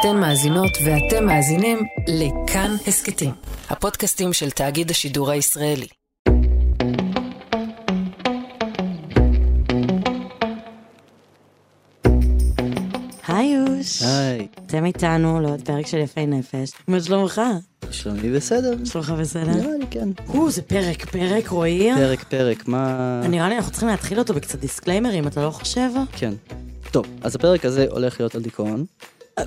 אתן מאזינות ואתם מאזינים לכאן הסכתים, הפודקאסטים של תאגיד השידור הישראלי. היי יוש. היי, אתם איתנו לעוד פרק של יפי נפש. מה שלומך? שלומי בסדר? שלומך בסדר? נראה לי כן. או, זה פרק, פרק, רועי. פרק פרק, מה... נראה לי אנחנו צריכים להתחיל אותו בקצת דיסקליימרים, אתה לא חושב? כן. טוב, אז הפרק הזה הולך להיות על דיכאון.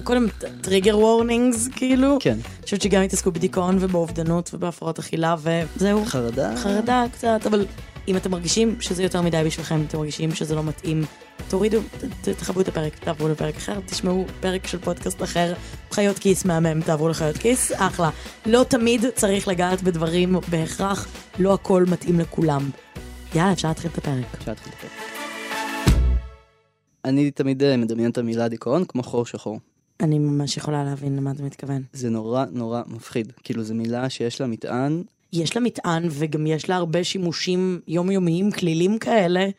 קודם, טריגר וורנינגס, כאילו. כן. אני חושבת שגם התעסקו בדיכאון ובאובדנות ובהפרעות אכילה וזהו. חרדה? חרדה קצת, אבל אם אתם מרגישים שזה יותר מדי בשבילכם, אתם מרגישים שזה לא מתאים, תורידו, ת- ת- תכבו את הפרק, תעברו לפרק אחר, תשמעו פרק של פודקאסט אחר, חיות כיס מהמם, תעברו לחיות כיס, אחלה. לא תמיד צריך לגעת בדברים בהכרח, לא הכל מתאים לכולם. יאללה, אפשר להתחיל את הפרק. אפשר להתחיל את הפרק. אני תמיד אה, מדמיין את המילה דיכאון כמו חור שחור. אני ממש יכולה להבין למה אתה מתכוון. זה נורא נורא מפחיד. כאילו, זו מילה שיש לה מטען, יש לה מטען וגם יש לה הרבה שימושים יומיומיים, כלילים כאלה,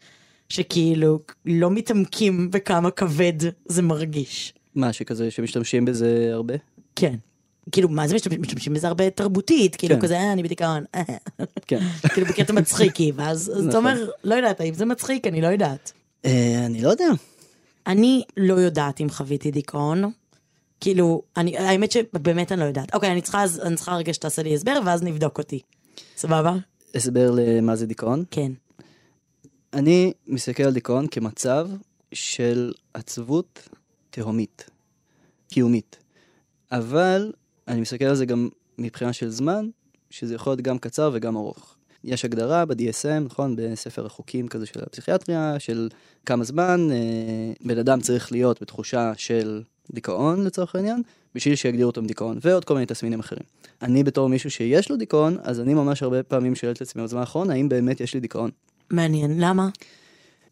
שכאילו לא מתעמקים בכמה כבד זה מרגיש. מה שכזה שמשתמשים בזה הרבה. כן. כאילו, מה זה משתמשים, משתמשים בזה הרבה תרבותית, כאילו כן. כזה, אה, אני בדיכאון, אה, כן. כאילו בקטע מצחיקי, ואז אז אתה נכון. אומר, לא יודעת, האם זה מצחיק, אני לא יודעת. אה, אני לא יודע. אני לא יודעת אם חוויתי דיכאון, כאילו, אני, האמת שבאמת אני לא יודעת. אוקיי, אני צריכה, אני צריכה רגע שתעשה לי הסבר, ואז נבדוק אותי. סבבה? הסבר למה זה דיכאון. כן. אני מסתכל על דיכאון כמצב של עצבות תהומית, קיומית. אבל אני מסתכל על זה גם מבחינה של זמן, שזה יכול להיות גם קצר וגם ארוך. יש הגדרה ב-DSM, נכון? בספר החוקים כזה של הפסיכיאטריה, של כמה זמן אה, בן אדם צריך להיות בתחושה של דיכאון לצורך העניין, בשביל שיגדירו אותו דיכאון, ועוד כל מיני תסמינים אחרים. אני בתור מישהו שיש לו דיכאון, אז אני ממש הרבה פעמים שואל את עצמי בזמן האחרון, האם באמת יש לי דיכאון? מעניין, למה?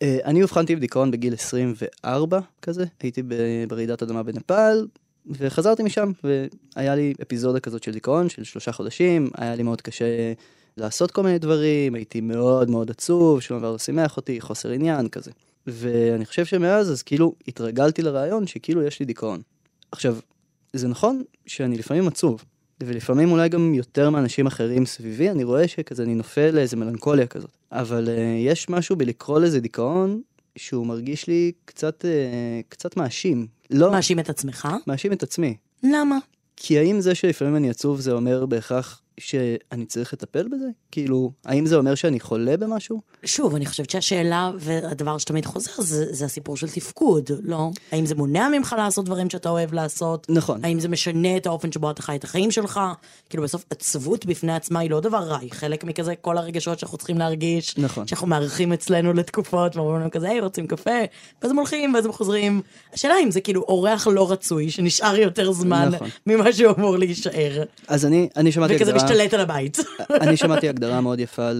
אה, אני אובחנתי בדיכאון בגיל 24 כזה, הייתי ברעידת אדמה בנפאל, וחזרתי משם, והיה לי אפיזודה כזאת של דיכאון של שלושה חודשים, היה לי מאוד קשה לעשות כל מיני דברים, הייתי מאוד מאוד עצוב, שום דבר לא שימח אותי, חוסר עניין כזה. ואני חושב שמאז אז כאילו התרגלתי לרעיון שכאילו יש לי דיכאון. עכשיו, זה נכון שאני לפעמים עצוב, ולפעמים אולי גם יותר מאנשים אחרים סביבי, אני רואה שכזה אני נופל לאיזה מלנכוליה כזאת. אבל uh, יש משהו בלקרוא לזה דיכאון, שהוא מרגיש לי קצת, uh, קצת מאשים. לא, מאשים את עצמך? מאשים את עצמי. למה? כי האם זה שלפעמים אני עצוב זה אומר בהכרח שאני צריך לטפל בזה? כאילו, האם זה אומר שאני חולה במשהו? שוב, אני חושבת שהשאלה והדבר שתמיד חוזר זה, זה הסיפור של תפקוד, לא? האם זה מונע ממך לעשות דברים שאתה אוהב לעשות? נכון. האם זה משנה את האופן שבו אתה חי את החיים שלך? כאילו בסוף עצבות בפני עצמה היא לא דבר רע, היא חלק מכזה כל הרגשות שאנחנו צריכים להרגיש. נכון. שאנחנו מארחים אצלנו לתקופות, ואומרים להם כזה, היי, רוצים קפה? ואז הם הולכים, ואז הם חוזרים. השאלה אם זה כאילו אורח לא רצוי, שנשאר יותר זמן נכון. ממה שהוא אמור להישאר, אז אני, אני שמעתי וכזה הגדרה... משתלט על הבית. אני שמעתי הגדרה מאוד יפה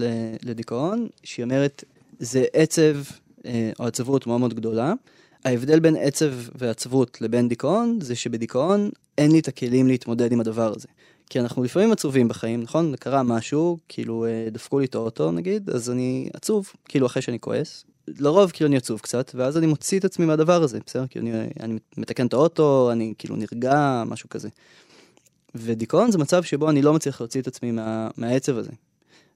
לדיכאון, שהיא אומרת, זה עצב אה, או עצבות מאוד מאוד גדולה. ההבדל בין עצב ועצבות לבין דיכאון, זה שבדיכאון אין לי את הכלים להתמודד עם הדבר הזה. כי אנחנו לפעמים עצובים בחיים, נכון? קרה משהו, כאילו אה, דפקו לי את האוטו נגיד, אז אני עצוב, כאילו אחרי שאני כועס. לרוב כאילו אני עצוב קצת, ואז אני מוציא את עצמי מהדבר הזה, בסדר? כאילו אני, אני מתקן את האוטו, אני כאילו נרגע, משהו כזה. ודיכאון זה מצב שבו אני לא מצליח להוציא את עצמי מה, מהעצב הזה.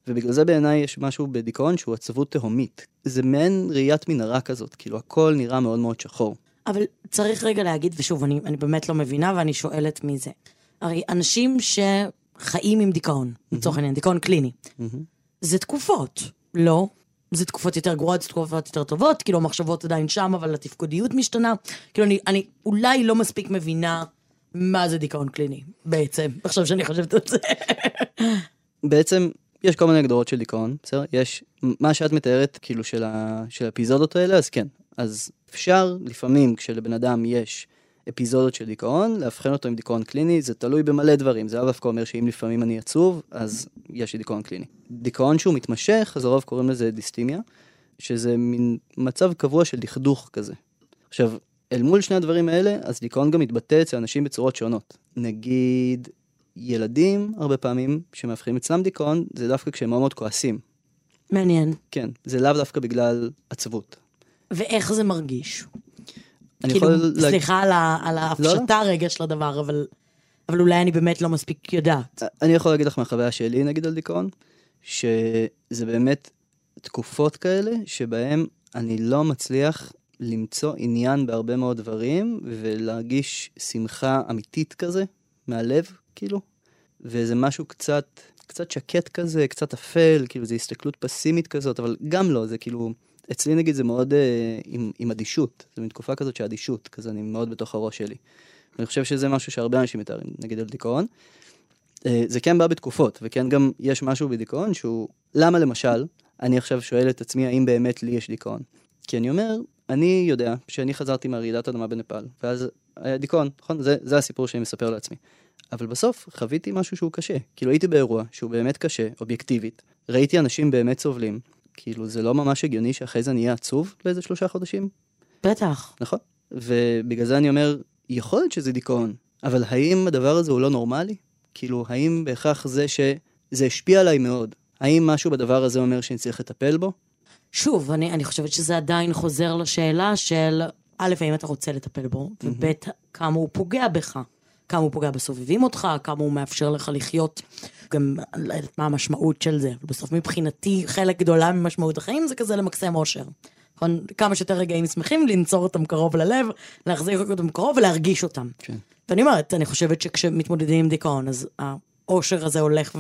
ובגלל זה בעיניי יש משהו בדיכאון שהוא עצבות תהומית. זה מעין ראיית מנהרה כזאת, כאילו הכל נראה מאוד מאוד שחור. אבל צריך רגע להגיד, ושוב, אני, אני באמת לא מבינה ואני שואלת מי זה. הרי אנשים שחיים עם דיכאון, לצורך העניין, דיכאון קליני, זה תקופות, לא? זה תקופות יותר גרועות, זה תקופות יותר טובות, כאילו המחשבות עדיין שם, אבל התפקודיות משתנה. כאילו אני, אני אולי לא מספיק מבינה מה זה דיכאון קליני, בעצם, עכשיו שאני חושבת על זה. בעצם יש כל מיני הגדרות של דיכאון, בסדר? יש, מה שאת מתארת כאילו של, ה, של האפיזודות האלה, אז כן. אז אפשר לפעמים כשלבן אדם יש אפיזודות של דיכאון, לאבחן אותו עם דיכאון קליני, זה תלוי במלא דברים. זה לאו דווקא אומר שאם לפעמים אני עצוב, אז יש לי דיכאון קליני. דיכאון שהוא מתמשך, אז לרוב קוראים לזה דיסטימיה, שזה מין מצב קבוע של דכדוך כזה. עכשיו, אל מול שני הדברים האלה, אז דיכאון גם מתבטא אצל אנשים בצורות שונות. נגיד, ילדים, הרבה פעמים, שמאבחנים אצלם דיכאון, זה דווקא כשהם מאוד מאוד כועסים. מעניין. כן, זה לאו דווקא בגלל עצבות. ואיך זה מרגיש? אני כאילו, יכול להג- סליחה על ה- על ההפשטה רגע של הדבר, אבל אבל אולי אני באמת לא מספיק יודעת. אני יכול להגיד לך מהחוויה שלי נגיד על דיכאון, שזה באמת תקופות כאלה שבהם אני לא מצליח למצוא עניין בהרבה מאוד דברים ולהרגיש שמחה אמיתית כזה מהלב, כאילו. וזה משהו קצת, קצת שקט כזה, קצת אפל, כאילו זו הסתכלות פסימית כזאת, אבל גם לא, זה כאילו, אצלי נגיד זה מאוד אה, עם, עם אדישות, זה מין תקופה כזאת של אדישות, כזה אני מאוד בתוך הראש שלי. אני חושב שזה משהו שהרבה אנשים מתארים, נגיד על דיכאון. אה, זה כן בא בתקופות, וכן גם יש משהו בדיכאון שהוא, למה למשל, אני עכשיו שואל את עצמי האם באמת לי יש דיכאון. כי אני אומר, אני יודע שאני חזרתי מהרעידת אדמה בנפאל, ואז היה דיכאון, נכון? זה, זה הסיפור שאני מספר לעצמי. אבל בסוף חוויתי משהו שהוא קשה. כאילו הייתי באירוע שהוא באמת קשה, אובייקטיבית, ראיתי אנשים באמת סובלים, כאילו זה לא ממש הגיוני שאחרי זה אני אהיה עצוב לאיזה שלושה חודשים, בטח. נכון? ובגלל זה אני אומר, יכול להיות שזה דיכאון, אבל האם הדבר הזה הוא לא נורמלי? כאילו, האם בהכרח זה שזה השפיע עליי מאוד, האם משהו בדבר הזה אומר שאני צריך לטפל בו? שוב, אני, אני חושבת שזה עדיין חוזר לשאלה של, א', האם אתה רוצה לטפל בו, וב', כמה הוא פוגע בך. כמה הוא פוגע בסובבים אותך, כמה הוא מאפשר לך לחיות, גם לא יודעת מה המשמעות של זה. בסוף מבחינתי, חלק גדולה ממשמעות החיים זה כזה למקסם אושר. נכון? כמה שיותר רגעים שמחים, לנצור אותם קרוב ללב, להחזיק אותם קרוב ולהרגיש אותם. כן. ואני אומרת, אני חושבת שכשמתמודדים עם דיכאון, אז האושר הזה הולך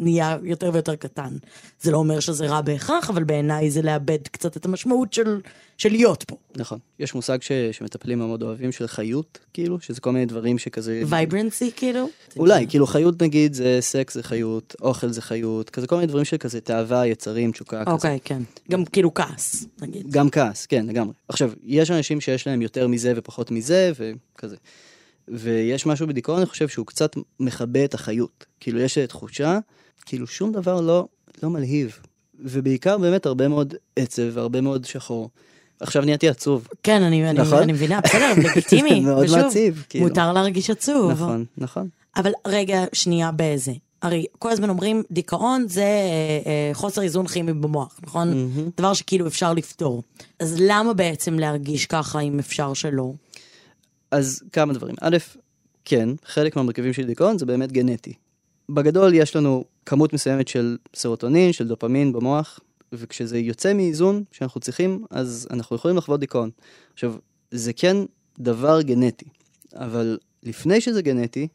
ונהיה יותר ויותר קטן. זה לא אומר שזה רע בהכרח, אבל בעיניי זה לאבד קצת את המשמעות של, של להיות פה. נכון. יש מושג ש, שמטפלים מאוד אוהבים של חיות, כאילו, שזה כל מיני דברים שכזה... vibrancy כאילו? אולי, כאילו חיות נגיד זה סקס זה חיות, אוכל זה חיות, כזה כל מיני דברים של כזה תאווה, יצרים, תשוקה, כזה. אוקיי, כן. גם כאילו כעס, נגיד. גם כעס, כן, לגמרי. עכשיו, יש אנשים שיש להם יותר מזה ופחות מזה, וכזה. ויש משהו בדיכאון, אני חושב שהוא קצת מכבה את החיות. כאילו, יש תחושה, כאילו שום דבר לא, לא מלהיב. ובעיקר באמת הרבה מאוד עצב והרבה מאוד שחור. עכשיו נהייתי עצוב. כן, אני, אני, נכון? אני מבינה, בסדר, לגיטימי. מאוד ושוב, מעציב, כאילו. מותר להרגיש עצוב. נכון, נכון. אבל רגע, שנייה באיזה. הרי כל הזמן אומרים, דיכאון זה אה, אה, חוסר איזון כימי במוח, נכון? מהמם. דבר שכאילו אפשר לפתור. אז למה בעצם להרגיש ככה אם אפשר שלא? אז כמה דברים. א', כן, חלק מהמרכיבים של דיכאון זה באמת גנטי. בגדול יש לנו כמות מסוימת של סרוטונין, של דופמין במוח, וכשזה יוצא מאיזון שאנחנו צריכים, אז אנחנו יכולים לחוות דיכאון. עכשיו, זה כן דבר גנטי, אבל לפני שזה גנטי,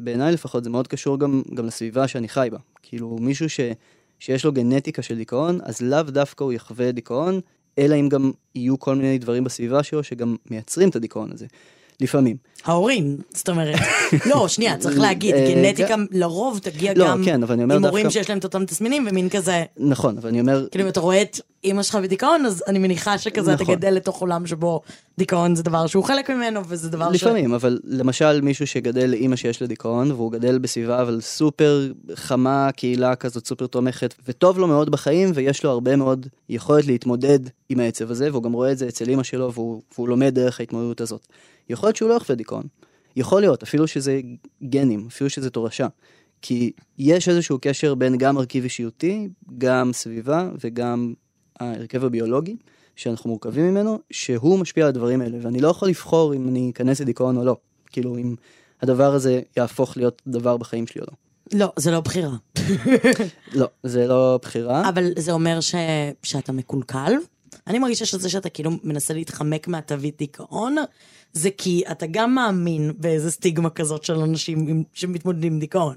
בעיניי לפחות זה מאוד קשור גם, גם לסביבה שאני חי בה. כאילו מישהו ש, שיש לו גנטיקה של דיכאון, אז לאו דווקא הוא יחווה דיכאון, אלא אם גם יהיו כל מיני דברים בסביבה שלו שגם מייצרים את הדיכאון הזה. לפעמים. ההורים, זאת אומרת. לא, שנייה, צריך להגיד, אה, גנטיקה גם- לרוב תגיע לא, גם כן, עם הורים שיש להם את אותם תסמינים, ומין כזה, נכון, אבל אני אומר, כאילו אם אתה רואה את אימא שלך בדיכאון, אז אני מניחה שכזה אתה נכון. גדל לתוך עולם שבו דיכאון זה דבר שהוא חלק ממנו, וזה דבר ש... לפעמים, אבל למשל מישהו שגדל לאימא שיש לה דיכאון, והוא גדל בסביבה אבל סופר חמה, קהילה כזאת סופר תומכת, וטוב לו מאוד בחיים, ויש לו הרבה מאוד יכולת להתמודד עם העצב הזה, והוא גם רואה את זה אצל אימא שלו, והוא, והוא לומד דרך ההתמודדות הזאת. יכול להיות שהוא לא יחווה דיכאון. יכול להיות, אפילו שזה גנים, אפילו שזה תורשה. כי יש איזשהו קשר בין גם מרכיב אישיותי, גם סביבה וגם ההרכב הביולוגי, שאנחנו מורכבים ממנו, שהוא משפיע על הדברים האלה, ואני לא יכול לבחור אם אני אכנס לדיכאון או לא. כאילו, אם הדבר הזה יהפוך להיות דבר בחיים שלי או לא. לא, זה לא בחירה. לא, זה לא בחירה. אבל זה אומר ש... שאתה מקולקל? אני מרגישה שזה שאתה כאילו מנסה להתחמק מהתווית דיכאון, זה כי אתה גם מאמין באיזה סטיגמה כזאת של אנשים עם- שמתמודדים עם דיכאון.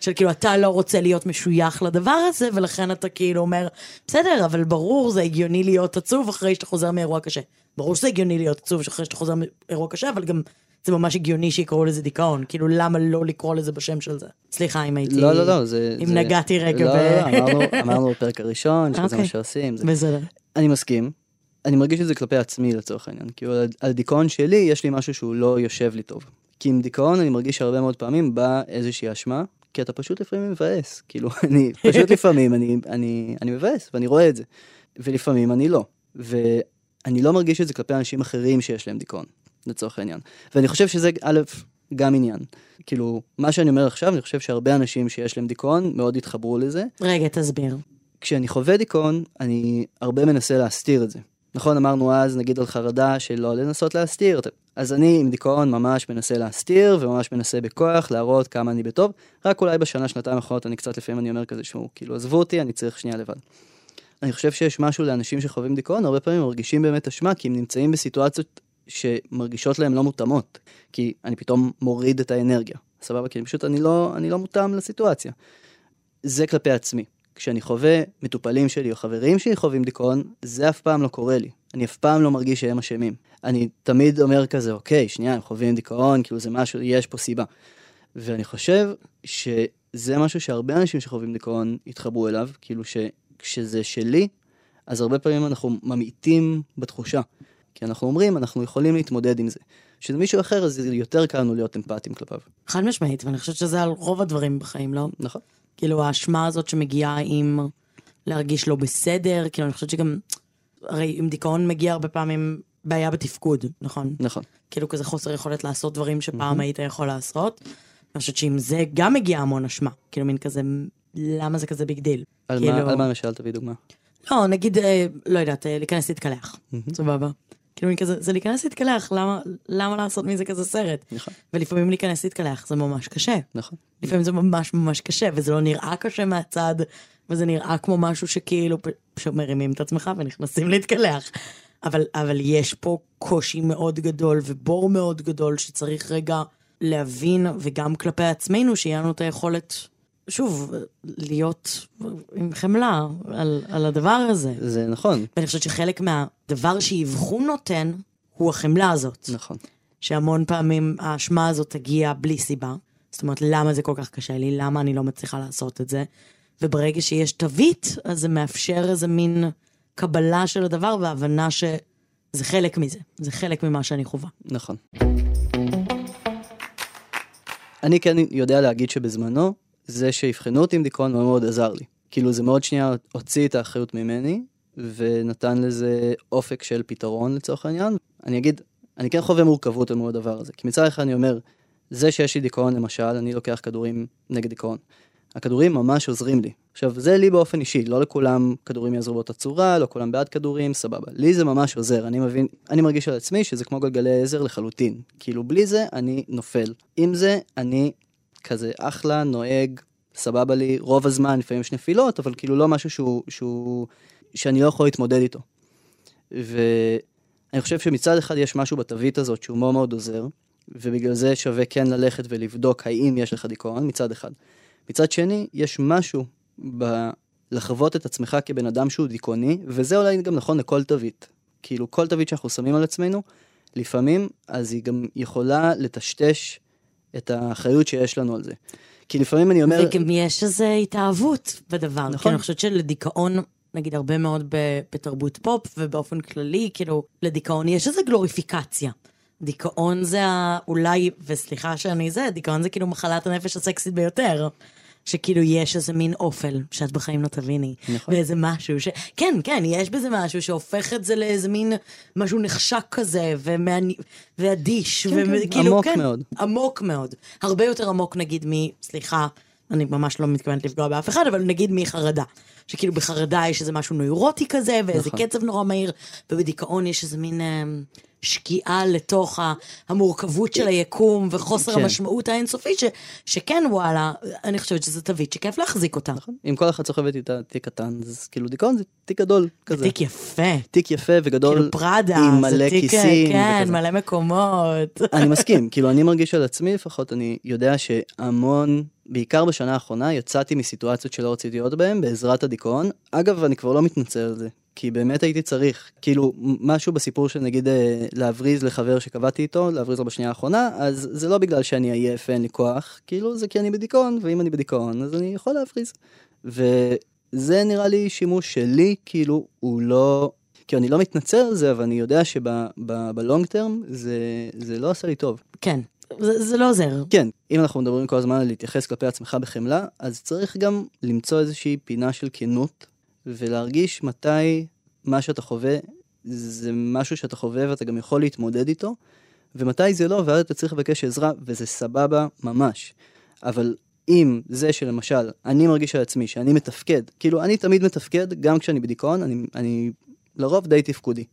של כאילו אתה לא רוצה להיות משוייך לדבר הזה, ולכן אתה כאילו אומר, בסדר, אבל ברור זה הגיוני להיות עצוב אחרי שאתה חוזר מאירוע קשה. ברור שזה הגיוני להיות עצוב אחרי שאתה חוזר מאירוע קשה, אבל גם זה ממש הגיוני שיקראו לזה דיכאון. כאילו, למה לא לקרוא לזה בשם של זה? סליחה אם הייתי... לא, לא, לא, זה... אם זה- נגעתי רגע לא, ב... לא, לא, אמרנו, אמרנו בפרק הראשון, שזה אוקיי. מה שעושים. זה- בסדר. אני מסכים. אני מרגיש את זה כלפי עצמי לצורך העניין. כאילו, על, על דיכאון שלי יש לי משהו שהוא לא יושב לי טוב. כי עם דיכאון אני מרגיש שהרבה מאוד פעמים באה איזושהי אשמה, כי אתה פשוט לפעמים מבאס. כאילו, אני, פשוט לפעמים אני, אני, אני מבאס, ואני רואה את זה. ולפעמים אני לא. ואני לא מרגיש את זה כלפי אנשים אחרים שיש להם דיכאון, לצורך העניין. ואני חושב שזה, א', גם עניין. כאילו, מה שאני אומר עכשיו, אני חושב שהרבה אנשים שיש להם דיכאון מאוד התחברו לזה. רגע, תסביר. כשאני חווה דיכאון, אני הרבה מנסה להסתיר את זה. נכון, אמרנו אז, נגיד על חרדה, שלא לנסות להסתיר. אז אני עם דיכאון ממש מנסה להסתיר, וממש מנסה בכוח להראות כמה אני בטוב. רק אולי בשנה, שנתיים האחרונות אני קצת לפעמים אני אומר כזה, שהוא כאילו עזבו אותי, אני צריך שנייה לבד. אני חושב שיש משהו לאנשים שחווים דיכאון, הרבה פעמים מרגישים באמת אשמה, כי הם נמצאים בסיטואציות שמרגישות להם לא מותאמות. כי אני פתאום מוריד את האנרגיה. סבבה? כי פשוט אני לא, אני לא מותאם לסיטואציה. זה כלפי עצמי. כשאני חווה מטופלים שלי או חברים שלי חווים דיכאון, זה אף פעם לא קורה לי. אני אף פעם לא מרגיש שהם אשמים. אני תמיד אומר כזה, אוקיי, שנייה, הם חווים דיכאון, כאילו זה משהו, יש פה סיבה. ואני חושב שזה משהו שהרבה אנשים שחווים דיכאון יתחברו אליו, כאילו שכשזה שלי, אז הרבה פעמים אנחנו ממעיטים בתחושה. כי אנחנו אומרים, אנחנו יכולים להתמודד עם זה. כשזה מישהו אחר, אז יותר קל לנו להיות אמפתיים כלפיו. חד משמעית, ואני חושבת שזה על רוב הדברים בחיים, לא? נכון. כאילו, האשמה הזאת שמגיעה עם להרגיש לא בסדר, כאילו, אני חושבת שגם, הרי עם דיכאון מגיע הרבה פעמים בעיה בתפקוד, נכון? נכון. כאילו, כזה חוסר יכולת לעשות דברים שפעם היית יכול לעשות. אני חושבת שעם זה גם מגיע המון אשמה. כאילו, מין כזה, למה זה כזה big deal? על כאילו... מה למשל תביא דוגמה? לא, נגיד, אה, לא יודעת, אה, להיכנס להתקלח, סבבה. כאילו, כזה, זה להיכנס להתקלח, למה, למה לעשות מזה כזה סרט? נכון. ולפעמים להיכנס להתקלח זה ממש קשה. נכון. לפעמים זה ממש ממש קשה, וזה לא נראה קשה מהצד, וזה נראה כמו משהו שכאילו, פשוט מרימים את עצמך ונכנסים להתקלח. אבל, אבל יש פה קושי מאוד גדול ובור מאוד גדול שצריך רגע להבין, וגם כלפי עצמנו, שיהיה לנו את היכולת, שוב, להיות עם חמלה על, על הדבר הזה. זה נכון. ואני חושבת שחלק מהדבר שאבחון נותן, הוא החמלה הזאת. נכון. שהמון פעמים האשמה הזאת תגיע בלי סיבה. זאת אומרת, למה זה כל כך קשה לי? למה אני לא מצליחה לעשות את זה? וברגע שיש תווית, אז זה מאפשר איזה מין קבלה של הדבר והבנה שזה חלק מזה. זה חלק ממה שאני חווה. נכון. אני כן יודע להגיד שבזמנו, זה שיבחנו אותי עם דיכאון מאוד מאוד עזר לי. כאילו זה מאוד שנייה הוציא את האחריות ממני, ונתן לזה אופק של פתרון לצורך העניין. אני אגיד, אני כן חווה מורכבות על הדבר הזה. כי מצד אחד אני אומר, זה שיש לי דיכאון למשל, אני לוקח כדורים נגד דיכאון. הכדורים ממש עוזרים לי. עכשיו, זה לי באופן אישי, לא לכולם כדורים יעזרו באותה צורה, לא כולם בעד כדורים, סבבה. לי זה ממש עוזר, אני מבין, אני מרגיש על עצמי שזה כמו גלגלי עזר לחלוטין. כאילו, בלי זה אני נופל. עם זה, אני כזה אחלה, נוהג, סבבה לי, רוב הזמן, לפעמים יש נפילות, אבל כאילו לא משהו שהוא, שהוא, שאני לא יכול להתמודד איתו. ואני חושב שמצד אחד יש משהו בתווית הזאת שהוא מאוד מאוד עוזר, ובגלל זה שווה כן ללכת ולבדוק האם יש לך דיכאון, מצד אחד. מצד שני, יש משהו ב... לחוות את עצמך כבן אדם שהוא דיכאוני, וזה אולי גם נכון לכל תווית. כאילו, כל תווית שאנחנו שמים על עצמנו, לפעמים, אז היא גם יכולה לטשטש את האחריות שיש לנו על זה. כי לפעמים אני אומר... וגם יש איזו התאהבות בדבר. נכון. כי אני חושבת שלדיכאון, נגיד הרבה מאוד בתרבות פופ ובאופן כללי, כאילו, לדיכאון יש איזו גלוריפיקציה. דיכאון זה. אולי, וסליחה שאני זה, דיכאון זה כאילו מחלת הנפש הסקסית ביותר. שכאילו יש איזה מין אופל שאת בחיים לא תביני. נכון. ואיזה משהו ש... כן, כן, יש בזה משהו שהופך את זה לאיזה מין משהו נחשק כזה, ומעני... ואדיש. כן, כן, וכאילו, עמוק כן, מאוד. עמוק מאוד. הרבה יותר עמוק נגיד מ... סליחה, אני ממש לא מתכוונת לפגוע באף אחד, אבל נגיד מחרדה. שכאילו בחרדה יש איזה משהו נוירוטי כזה, ואיזה נכון. קצב נורא מהיר, ובדיכאון יש איזה מין אה, שקיעה לתוך המורכבות של היקום וחוסר כן. המשמעות האינסופי, ש, שכן וואלה, אני חושבת שזו תווית שכיף להחזיק אותה. אם כל אחד סוחב איתה תיק קטן, אז כאילו דיכאון זה תיק גדול כזה. תיק יפה. תיק יפה וגדול, כאילו פראדה, עם מלא תיק, כיסים. כן, וכזה. מלא מקומות. אני מסכים, כאילו אני מרגיש על עצמי לפחות, אני יודע שהמון, בעיקר בשנה האחרונה, יצאתי מסיטואציות שלא רציתי להיות בהן בעזרת הדיכאון. אגב, אני כבר לא מתנצל על זה, כי באמת הייתי צריך, כאילו, משהו בסיפור של נגיד אה, להבריז לחבר שקבעתי איתו, להבריז לו בשנייה האחרונה, אז זה לא בגלל שאני עייף ואין לי כוח, כאילו זה כי אני בדיכאון, ואם אני בדיכאון, אז אני יכול להבריז. וזה נראה לי שימוש שלי, כאילו, הוא לא... כי אני לא מתנצל על זה, אבל אני יודע שבלונג טרם זה, זה לא עשה לי טוב. כן, זה, זה לא עוזר. כן, אם אנחנו מדברים כל הזמן על להתייחס כלפי עצמך בחמלה, אז צריך גם למצוא איזושהי פינה של כנות, ולהרגיש מתי מה שאתה חווה זה משהו שאתה חווה ואתה גם יכול להתמודד איתו, ומתי זה לא, ואז אתה צריך לבקש עזרה, וזה סבבה ממש. אבל אם זה שלמשל, אני מרגיש על עצמי שאני מתפקד, כאילו אני תמיד מתפקד, גם כשאני בדיכאון, אני, אני לרוב די תפקודי.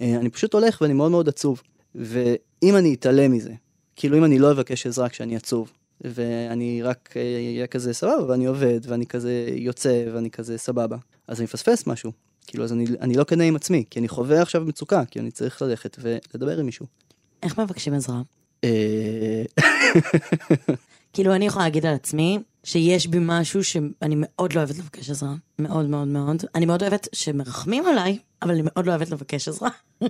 אה, אני פשוט הולך ואני מאוד מאוד עצוב. ואם אני אתעלם מזה, כאילו אם אני לא אבקש עזרה כשאני עצוב, ואני רק אהיה כזה סבבה, ואני עובד, ואני כזה יוצא, ואני כזה סבבה, אז אני מפספס משהו. כאילו, אז אני, אני לא כנה עם עצמי, כי אני חווה עכשיו מצוקה, כי אני צריך ללכת ולדבר עם מישהו. איך מבקשים עזרה? אה, כאילו, אני יכולה להגיד על עצמי שיש בי משהו שאני מאוד לא אוהבת לבקש עזרה. מאוד מאוד מאוד. אני מאוד אוהבת שמרחמים עליי, אבל אני מאוד לא אוהבת לבקש עזרה.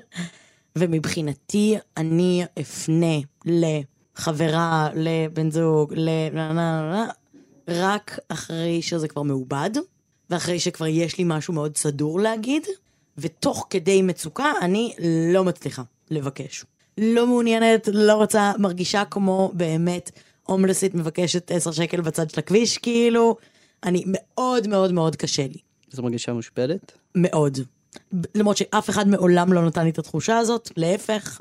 ומבחינתי, אני אפנה לחברה, לבן זוג, ל... רק אחרי שזה כבר מעובד, ואחרי שכבר יש לי משהו מאוד סדור להגיד, ותוך כדי מצוקה אני לא מצליחה לבקש. לא מעוניינת, לא רוצה, מרגישה כמו באמת הומלסית מבקשת 10 שקל בצד של הכביש, כאילו, אני מאוד מאוד מאוד קשה לי. זו מרגישה מושפלת? מאוד. למרות שאף אחד מעולם לא נתן לי את התחושה הזאת, להפך,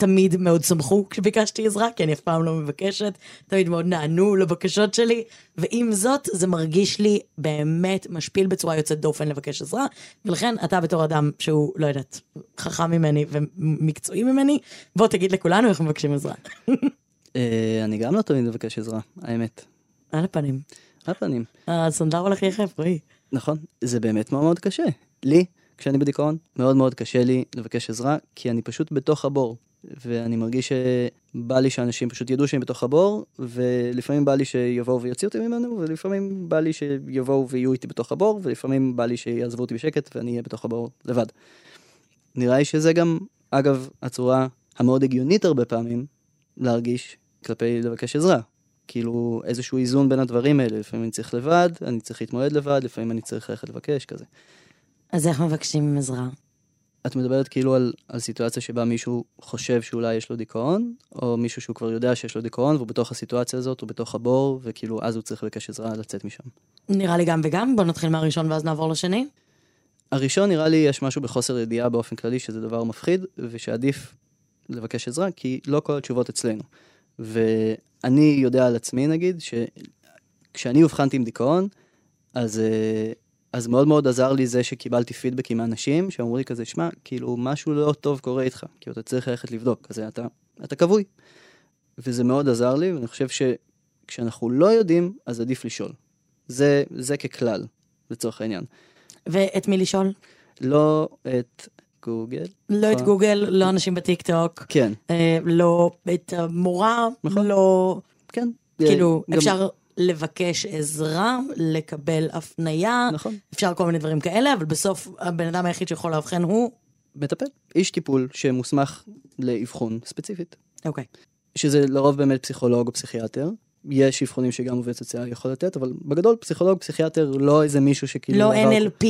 תמיד מאוד שמחו כשביקשתי עזרה, כי אני אף פעם לא מבקשת, תמיד מאוד נענו לבקשות שלי, ועם זאת, זה מרגיש לי באמת משפיל בצורה יוצאת דופן לבקש עזרה, ולכן אתה בתור אדם שהוא, לא יודעת, חכם ממני ומקצועי ממני, בוא תגיד לכולנו איך מבקשים עזרה. אה, אני גם לא תמיד מבקש עזרה, האמת. על הפנים. על הפנים. הסנדלר הולך יחף, רואי. נכון, זה באמת מאוד מאוד קשה. לי, כשאני בדיכאון, מאוד מאוד קשה לי לבקש עזרה, כי אני פשוט בתוך הבור. ואני מרגיש שבא לי שאנשים פשוט ידעו שהם בתוך הבור, ולפעמים בא לי שיבואו ויוציאו אותי ממנו, ולפעמים בא לי שיבואו ויהיו איתי בתוך הבור, ולפעמים בא לי שיעזבו אותי בשקט ואני אהיה בתוך הבור לבד. נראה לי שזה גם, אגב, הצורה המאוד הגיונית הרבה פעמים להרגיש כלפי לבקש עזרה. כאילו איזשהו איזון בין הדברים האלה, לפעמים אני צריך לבד, אני צריך להתמודד לבד, לפעמים אני צריך ללכת לבקש כזה. אז איך מבקשים עזרה? את מדברת כאילו על, על סיטואציה שבה מישהו חושב שאולי יש לו דיכאון, או מישהו שהוא כבר יודע שיש לו דיכאון, והוא בתוך הסיטואציה הזאת, הוא בתוך הבור, וכאילו אז הוא צריך לבקש עזרה לצאת משם. נראה לי גם וגם, בוא נתחיל מהראשון ואז נעבור לשני. הראשון נראה לי יש משהו בחוסר ידיעה באופן כללי, שזה דבר מפחיד, ושעדיף לבקש עזרה, כי לא כל התשובות אצלנו. ואני יודע על עצמי נגיד, שכשאני אובחנתי עם דיכאון, אז uh, אז מאוד מאוד עזר לי זה שקיבלתי פידבקים מאנשים שאמרו לי כזה, שמע, כאילו משהו לא טוב קורה איתך, כאילו אתה צריך ללכת לבדוק, כזה אתה, אתה כבוי. וזה מאוד עזר לי, ואני חושב שכשאנחנו לא יודעים, אז עדיף לשאול. זה, זה ככלל, לצורך העניין. ואת מי לשאול? לא את גוגל. לא את גוגל, לא אנשים בטיק טוק. כן. אה, לא את המורה, נכון. לא... כן. כאילו, גם... אפשר לבקש עזרה, לקבל הפנייה, נכון. אפשר כל מיני דברים כאלה, אבל בסוף הבן אדם היחיד שיכול לאבחן הוא... מטפל, איש טיפול שמוסמך לאבחון ספציפית. אוקיי. Okay. שזה לרוב באמת פסיכולוג או פסיכיאטר. יש אבחונים שגם עובד סוציאלי יכול לתת, אבל בגדול פסיכולוג, פסיכיאטר, לא איזה מישהו שכאילו... לא NLP,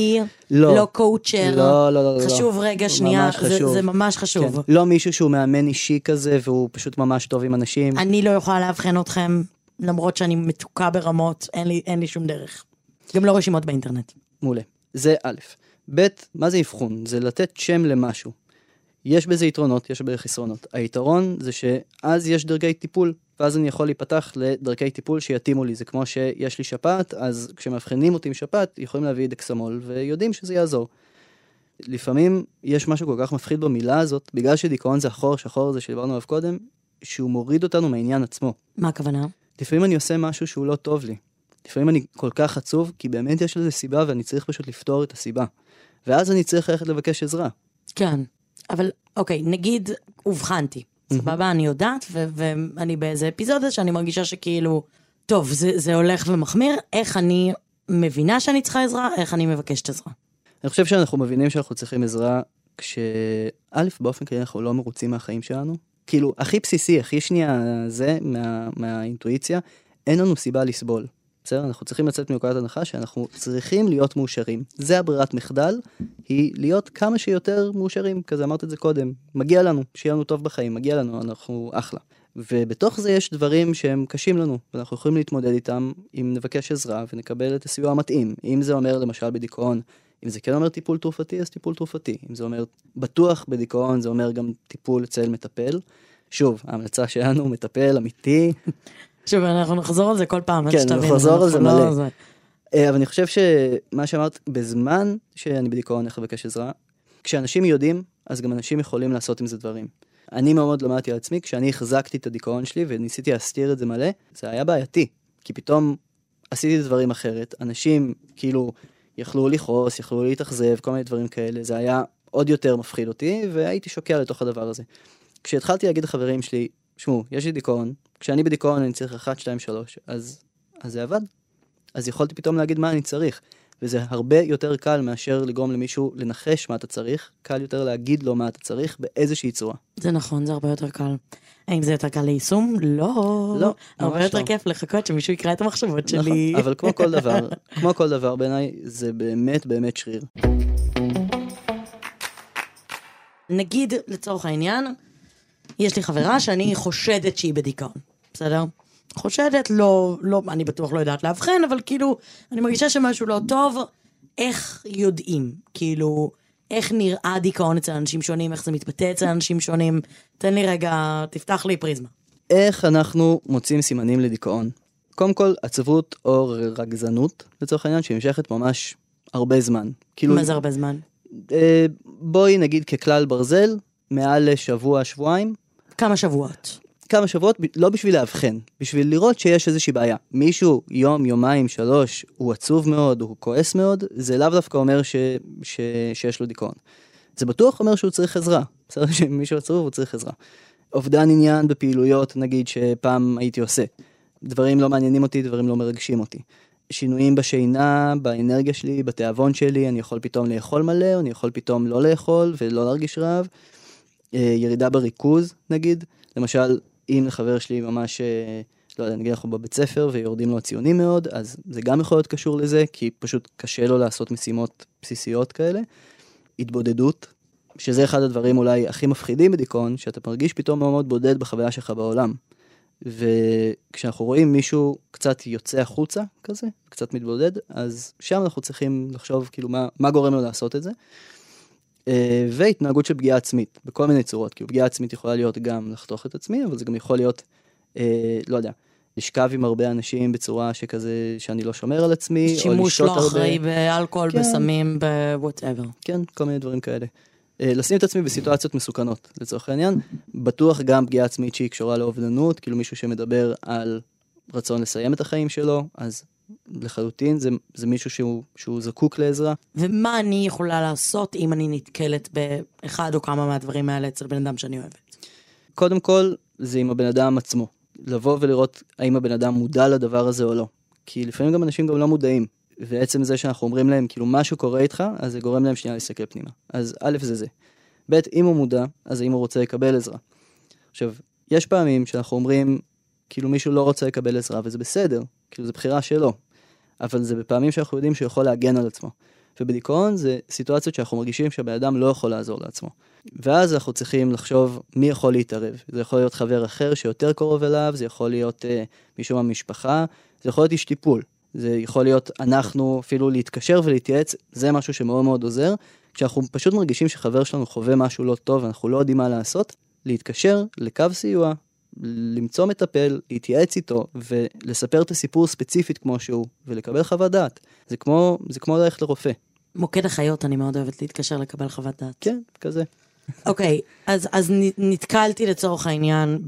לא, לא קואוצ'ר. לא, לא, לא. חשוב לא. רגע, שנייה, זה, חשוב. זה ממש חשוב. כן. לא מישהו שהוא מאמן אישי כזה, והוא פשוט ממש טוב עם אנשים. אני לא יכולה לאבחן אתכם למרות שאני מתוקה ברמות, אין לי, אין לי שום דרך. גם לא רשימות באינטרנט. מעולה. זה א'. ב', מה זה אבחון? זה לתת שם למשהו. יש בזה יתרונות, יש בזה חסרונות. היתרון זה שאז יש דרכי טיפול, ואז אני יכול להיפתח לדרכי טיפול שיתאימו לי. זה כמו שיש לי שפעת, אז כשמאבחנים אותי עם שפעת, יכולים להביא דקסמול, ויודעים שזה יעזור. לפעמים יש משהו כל כך מפחיד במילה הזאת, בגלל שדיכאון זה החור השחור הזה שדיברנו עליו קודם, שהוא מוריד אותנו מהעניין עצמו. מה הכוונה? לפעמים אני עושה משהו שהוא לא טוב לי. לפעמים אני כל כך עצוב, כי באמת יש לזה סיבה ואני צריך פשוט לפתור את הסיבה. ואז אני צריך ללכת לבקש עזרה. כן, אבל אוקיי, נגיד אובחנתי. סבבה, אני יודעת, ואני באיזה אפיזודה שאני מרגישה שכאילו, טוב, זה, זה הולך ומחמיר, איך אני מבינה שאני צריכה עזרה, איך אני מבקשת עזרה. אני חושב שאנחנו מבינים שאנחנו צריכים עזרה כשא', באופן כללי אנחנו לא מרוצים מהחיים שלנו, כאילו, הכי בסיסי, הכי שנייה זה, מה, מהאינטואיציה, אין לנו סיבה לסבול. בסדר? אנחנו צריכים לצאת מנקודת הנחה שאנחנו צריכים להיות מאושרים. זה הברירת מחדל, היא להיות כמה שיותר מאושרים, כזה אמרת את זה קודם. מגיע לנו, שיהיה לנו טוב בחיים, מגיע לנו, אנחנו אחלה. ובתוך זה יש דברים שהם קשים לנו, ואנחנו יכולים להתמודד איתם אם נבקש עזרה ונקבל את הסיוע המתאים. אם זה אומר למשל בדיכאון, אם זה כן אומר טיפול תרופתי, אז טיפול תרופתי. אם זה אומר בטוח בדיכאון, זה אומר גם טיפול אצל מטפל. שוב, ההמלצה שלנו, מטפל אמיתי. שוב, אנחנו נחזור על זה כל פעם, כן, אנחנו נחזור על זה לא מלא. אה, אבל אני חושב שמה שאמרת, בזמן שאני בדיכאון, איך לבקש עזרה, כשאנשים יודעים, אז גם אנשים יכולים לעשות עם זה דברים. אני מאוד למדתי על עצמי, כשאני החזקתי את הדיכאון שלי וניסיתי להסתיר את זה מלא, זה היה בעייתי. כי פתאום עשיתי דברים אחרת, אנשים כאילו יכלו לכעוס, יכלו להתאכזב, כל מיני דברים כאלה, זה היה עוד יותר מפחיד אותי, והייתי שוקע לתוך הדבר הזה. כשהתחלתי להגיד לחברים שלי, שמעו, יש לי דיכאון, כשאני בדיכאון אני צריך 1, 2, 3, אז, אז זה עבד. אז יכולתי פתאום להגיד מה אני צריך. וזה הרבה יותר קל מאשר לגרום למישהו לנחש מה אתה צריך, קל יותר להגיד לו מה אתה צריך באיזושהי צורה. זה נכון, זה הרבה יותר קל. האם זה יותר קל ליישום? לא. לא, הרבה ממש יותר לא. כיף לחכות שמישהו יקרא את המחשבות נכון, שלי. אבל כמו כל דבר, כמו כל דבר בעיניי, זה באמת באמת שריר. נגיד, לצורך העניין, יש לי חברה שאני חושדת שהיא בדיכאון, בסדר? חושדת, לא, לא, אני בטוח לא יודעת לאבחן, אבל כאילו, אני מרגישה שמשהו לא טוב, איך יודעים? כאילו, איך נראה דיכאון אצל אנשים שונים, איך זה מתבטא אצל אנשים שונים? תן לי רגע, תפתח לי פריזמה. איך אנחנו מוצאים סימנים לדיכאון? קודם כל, עצבות או רגזנות, לצורך העניין, שנמשכת ממש הרבה זמן. כאילו, מה זה הרבה זמן? אה, בואי נגיד ככלל ברזל, מעל לשבוע, שבועיים, כמה שבועות. כמה שבועות, לא בשביל לאבחן, בשביל לראות שיש איזושהי בעיה. מישהו יום, יומיים, שלוש, הוא עצוב מאוד, הוא כועס מאוד, זה לאו דווקא אומר ש, ש, שיש לו דיכאון. זה בטוח אומר שהוא צריך עזרה. בסדר שמישהו עצוב הוא צריך עזרה. אובדן עניין בפעילויות, נגיד, שפעם הייתי עושה. דברים לא מעניינים אותי, דברים לא מרגשים אותי. שינויים בשינה, באנרגיה שלי, בתיאבון שלי, אני יכול פתאום לאכול מלא, או אני יכול פתאום לא לאכול ולא להרגיש רעב. אה, ירידה בריכוז, נגיד. למשל, אם לחבר שלי ממש, אה, לא יודע, נגיד אנחנו בבית ספר ויורדים לו הציונים מאוד, אז זה גם יכול להיות קשור לזה, כי פשוט קשה לו לעשות משימות בסיסיות כאלה. התבודדות, שזה אחד הדברים אולי הכי מפחידים בדיכאון, שאתה מרגיש פתאום מאוד מאוד בודד בחוויה שלך בעולם. וכשאנחנו רואים מישהו קצת יוצא החוצה כזה, קצת מתבודד, אז שם אנחנו צריכים לחשוב כאילו מה, מה גורם לו לעשות את זה. אה, והתנהגות של פגיעה עצמית, בכל מיני צורות, כאילו פגיעה עצמית יכולה להיות גם לחתוך את עצמי, אבל זה גם יכול להיות, אה, לא יודע, לשכב עם הרבה אנשים בצורה שכזה, שאני לא שומר על עצמי, או שימוש לשתות לא הרבה. אחראי באלכוהול, כן. בסמים, בוואטאבר. כן, כל מיני דברים כאלה. אה, לשים את עצמי בסיטואציות מסוכנות, לצורך העניין. בטוח גם פגיעה עצמית שהיא קשורה לאובדנות, כאילו מישהו שמדבר על רצון לסיים את החיים שלו, אז לחלוטין זה, זה מישהו שהוא, שהוא זקוק לעזרה. ומה אני יכולה לעשות אם אני נתקלת באחד או כמה מהדברים האלה אצל בן אדם שאני אוהבת? קודם כל, זה עם הבן אדם עצמו. לבוא ולראות האם הבן אדם מודע לדבר הזה או לא. כי לפעמים גם אנשים גם לא מודעים. ועצם זה שאנחנו אומרים להם, כאילו, משהו קורה איתך, אז זה גורם להם שנייה להסתכל פנימה. אז א' זה זה. ב', אם הוא מודע, אז האם הוא רוצה לקבל עזרה. עכשיו, יש פעמים שאנחנו אומרים, כאילו מישהו לא רוצה לקבל עזרה, וזה בסדר, כאילו זו בחירה שלו. אבל זה בפעמים שאנחנו יודעים שהוא יכול להגן על עצמו. ובדיכאון זה סיטואציות שאנחנו מרגישים שהבן אדם לא יכול לעזור לעצמו. ואז אנחנו צריכים לחשוב מי יכול להתערב. זה יכול להיות חבר אחר שיותר קרוב אליו, זה יכול להיות אה, מישהו מהמשפחה, זה יכול להיות איש טיפול. זה יכול להיות אנחנו אפילו להתקשר ולהתייעץ, זה משהו שמאוד מאוד עוזר. כשאנחנו פשוט מרגישים שחבר שלנו חווה משהו לא טוב ואנחנו לא יודעים מה לעשות, להתקשר לקו סיוע, למצוא מטפל, להתייעץ איתו ולספר את הסיפור ספציפית כמו שהוא ולקבל חוות דעת. זה כמו, זה כמו ללכת לרופא. מוקד החיות, אני מאוד אוהבת להתקשר לקבל חוות דעת. כן, כזה. אוקיי, אז, אז נ- נתקלתי לצורך העניין